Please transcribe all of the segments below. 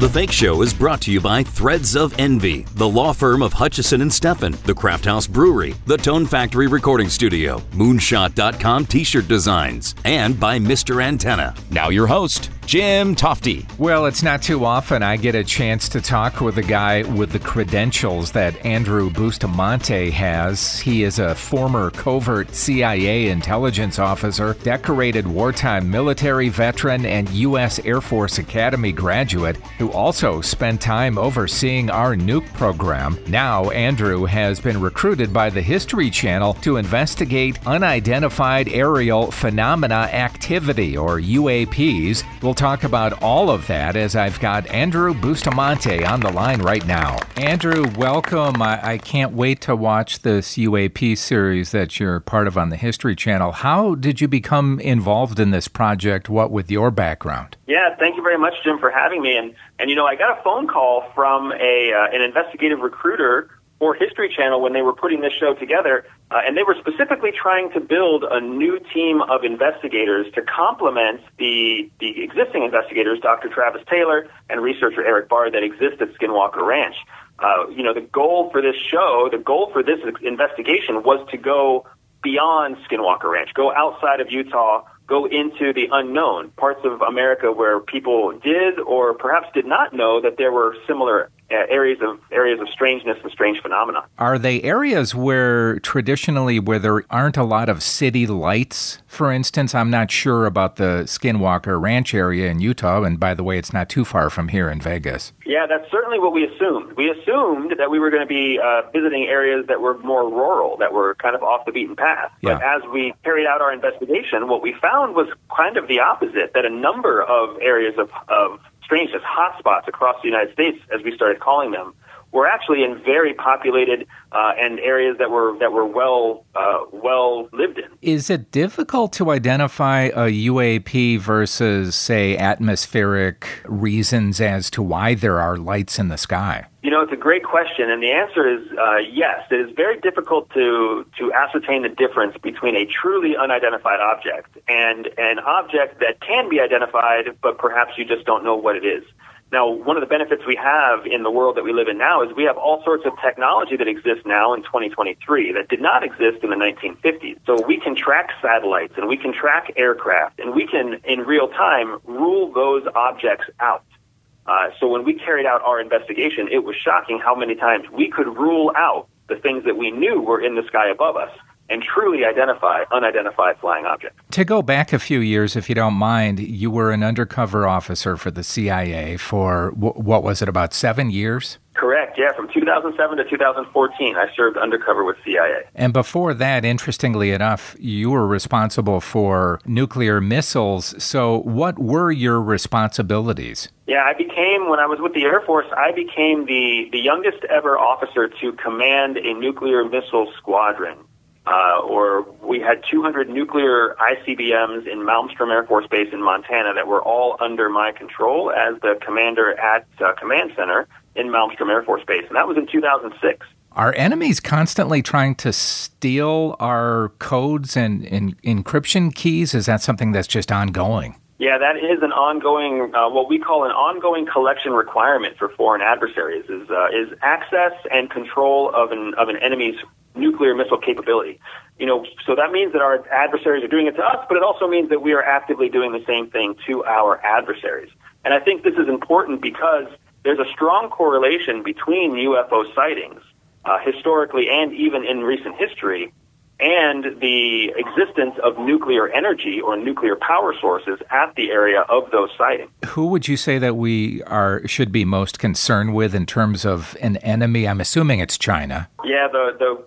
The Fake Show is brought to you by Threads of Envy, the law firm of Hutchison and Steffen, the Craft House Brewery, the Tone Factory Recording Studio, Moonshot.com T-shirt designs, and by Mr. Antenna. Now your host, Jim Tofte. Well, it's not too often I get a chance to talk with a guy with the credentials that Andrew Bustamante has. He is a former covert CIA intelligence officer, decorated wartime military veteran, and U.S. Air Force Academy graduate who also spent time overseeing our nuke program. Now, Andrew has been recruited by the History Channel to investigate unidentified aerial phenomena activity, or UAPs. We'll talk about all of that as I've got Andrew Bustamante on the line right now. Andrew, welcome. I, I can't wait to watch this UAP series that you're part of on the History Channel. How did you become involved in this project? What with your background? Yeah, thank you very much, Jim, for having me. And and you know, I got a phone call from a uh, an investigative recruiter for History Channel when they were putting this show together, uh, and they were specifically trying to build a new team of investigators to complement the the existing investigators, Dr. Travis Taylor and researcher Erik Bard, that exist at Skinwalker Ranch. Uh, you know, the goal for this show, the goal for this investigation was to go beyond Skinwalker Ranch, go outside of Utah, go into the unknown, parts of America where people did or perhaps did not know that there were similar areas of areas of strangeness and strange phenomena. Are they areas where traditionally where there aren't a lot of city lights? For instance, I'm not sure about the Skinwalker Ranch area in Utah, and by the way, it's not too far from here in Vegas. Yeah, that's certainly what we assumed. We assumed that we were going to be uh, visiting areas that were more rural, that were kind of off the beaten path. Yeah. But as we carried out our investigation, what we found was kind of the opposite. That a number of areas of, of strangeness, hotspots across the United States, as we started calling them, were actually in very populated uh, and areas that were that were well uh, well lived in. Is it difficult to identify a UAP versus, say, atmospheric reasons as to why there are lights in the sky? You know, it's a great question, and the answer is uh, yes. It is very difficult to to ascertain the difference between a truly unidentified object and an object that can be identified, but perhaps you just don't know what it is. Now, one of the benefits we have in the world that we live in now is we have all sorts of technology that exists now in 2023 that did not exist in the 1950s. So we can track satellites and we can track aircraft and we can, in real time, rule those objects out. Uh, so when we carried out our investigation, it was shocking how many times we could rule out the things that we knew were in the sky above us and truly identify unidentified flying objects. To go back a few years, if you don't mind, you were an undercover officer for the CIA for what was it, about seven years? Correct, yeah. From 2007 to 2014, I served undercover with CIA. And before that, interestingly enough, you were responsible for nuclear missiles. So, what were your responsibilities? Yeah, I became, when I was with the Air Force, I became the, the youngest ever officer to command a nuclear missile squadron uh, or we had 200 nuclear ICBMs in Malmstrom Air Force Base in Montana that were all under my control as the commander at uh, Command Center in Malmstrom Air Force Base, and that was in 2006. Are enemies constantly trying to steal our codes and, and encryption keys? Is that something that's just ongoing? Yeah, that is an ongoing, uh, what we call an ongoing collection requirement for foreign adversaries is uh, is access and control of an of an enemy's nuclear missile capability. You know, so that means that our adversaries are doing it to us, but it also means that we are actively doing the same thing to our adversaries. And I think this is important because there's a strong correlation between UFO sightings, uh, historically and even in recent history, and the existence of nuclear energy or nuclear power sources at the area of those sightings. Who would you say that we are should be most concerned with in terms of an enemy? I'm assuming it's China. Yeah, the the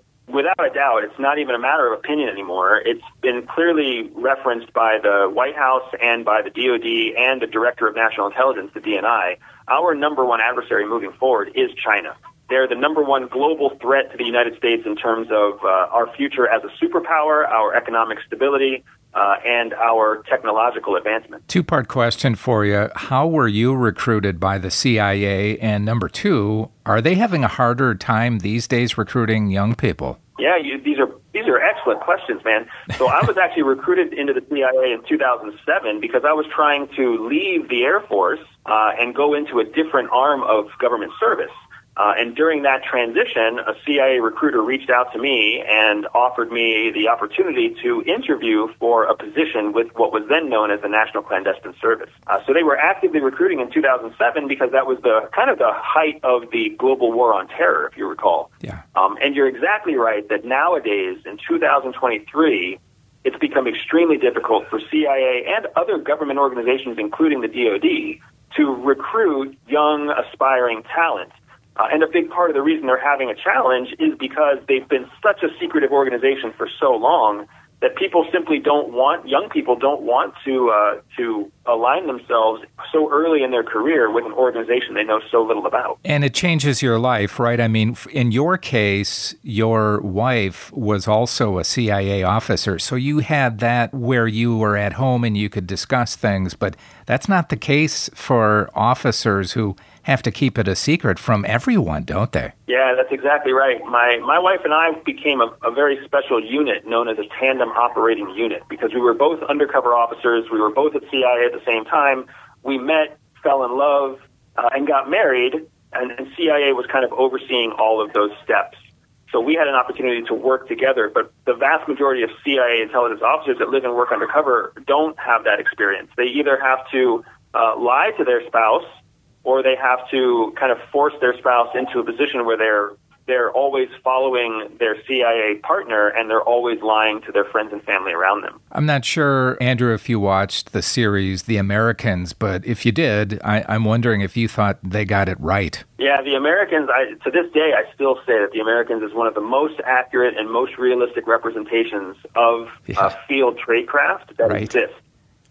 without a doubt, it's not even a matter of opinion anymore. It's been clearly referenced by the White House and by the DoD and the Director of National Intelligence, the DNI. Our number one adversary moving forward is China. They're the number one global threat to the United States in terms of uh, our future as a superpower, our economic stability, uh, and our technological advancement. Two part question for you. How were you recruited by the CIA? And number two, are they having a harder time these days recruiting young people? Yeah, you, these are these are excellent questions, man. So I was actually recruited into the CIA in 2007 because I was trying to leave the Air Force uh, and go into a different arm of government service. Uh, and during that transition, a CIA recruiter reached out to me and offered me the opportunity to interview for a position with what was then known as the National Clandestine Service. Uh, so they were actively recruiting in 2007 because that was the kind of the height of the global war on terror, if you recall. Yeah. Um, and you're exactly right that nowadays, in 2023, it's become extremely difficult for CIA and other government organizations, including the DoD, to recruit young, aspiring talent. Uh, and a big part of the reason they're having a challenge is because they've been such a secretive organization for so long that people simply don't want young people don't want to uh, to align themselves so early in their career with an organization they know so little about. And it changes your life, right? I mean, in your case, your wife was also a CIA officer, so you had that where you were at home and you could discuss things, but that's not the case for officers who have to keep it a secret from everyone, don't they? Yeah, that's exactly right. My my wife and I became a, a very special unit known as a tandem operating unit because we were both undercover officers. We were both at CIA at the same time. We met, fell in love, uh, and got married. And, and CIA was kind of overseeing all of those steps. So we had an opportunity to work together, but the vast majority of CIA intelligence officers that live and work undercover don't have that experience. They either have to uh, lie to their spouse or they have to kind of force their spouse into a position where they're they're always following their CIA partner and they're always lying to their friends and family around them. I'm not sure, Andrew, if you watched the series The Americans, but if you did, I, am wondering if you thought they got it right. Yeah, The Americans, I, to this day, I still say that The Americans is one of the most accurate and most realistic representations of yeah. uh, field tradecraft that right. exists.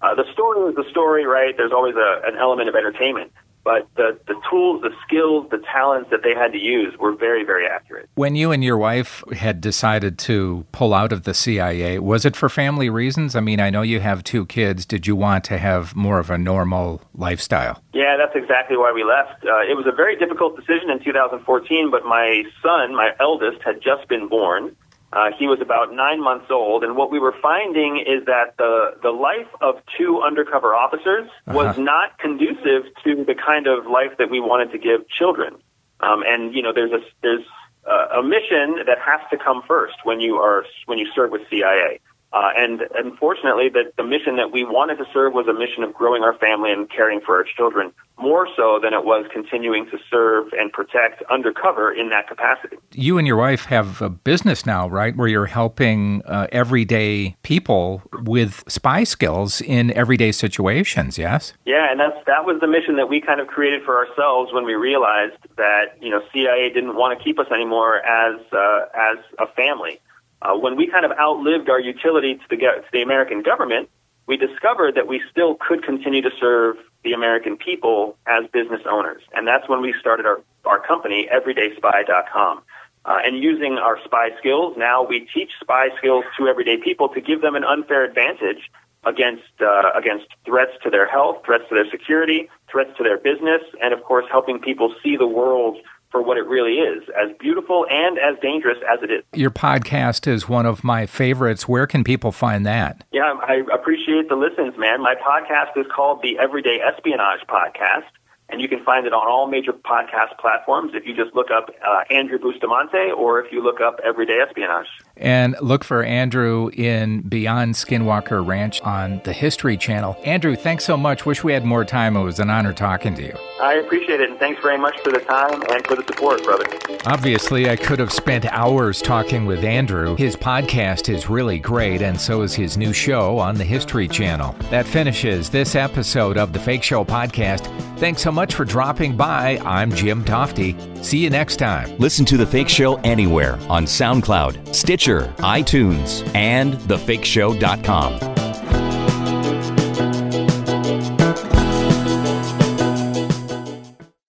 Uh, the story is the story, right? There's always a, an element of entertainment but the, the tools, the skills, the talents that they had to use were very, very accurate. When you and your wife had decided to pull out of the CIA, was it for family reasons? I mean, I know you have two kids. Did you want to have more of a normal lifestyle? Yeah, that's exactly why we left. Uh, it was a very difficult decision in 2014, but my son, my eldest, had just been born. Uh, he was about nine months old, and what we were finding is that the the life of two undercover officers uh-huh. was not conducive to the kind of life that we wanted to give children. Um, and you know, there's a there's a, a mission that has to come first when you are when you serve with CIA. Uh, and unfortunately, that the mission that we wanted to serve was a mission of growing our family and caring for our children, more so than it was continuing to serve and protect undercover in that capacity. You and your wife have a business now, right, where you're helping uh, everyday people with spy skills in everyday situations. Yes. Yeah, and that's that was the mission that we kind of created for ourselves when we realized that you know CIA didn't want to keep us anymore as uh, as a family. Uh, when we kind of outlived our utility to the, to the American government, we discovered that we still could continue to serve the American people as business owners. And that's when we started our, our company, everydayspy.com. Uh, and using our spy skills, now we teach spy skills to everyday people to give them an unfair advantage against uh, against threats to their health, threats to their security, threats to their business, and of course helping people see the world for what it really is, as beautiful and as dangerous as it is. Your podcast is one of my favorites. Where can people find that? Yeah, I appreciate the listens, man. My podcast is called the Everyday Espionage Podcast and you can find it on all major podcast platforms if you just look up uh, Andrew Bustamante or if you look up Everyday Espionage. And look for Andrew in Beyond Skinwalker Ranch on the History Channel. Andrew, thanks so much. Wish we had more time. It was an honor talking to you. I appreciate it, and thanks very much for the time and for the support, brother. Obviously, I could have spent hours talking with Andrew. His podcast is really great, and so is his new show on the History Channel. That finishes this episode of the Fake Show podcast. Thanks so much for dropping by. I'm Jim Tofte. See you next time. Listen to The Fake Show anywhere on SoundCloud, Stitcher, iTunes, and thefakeshow.com.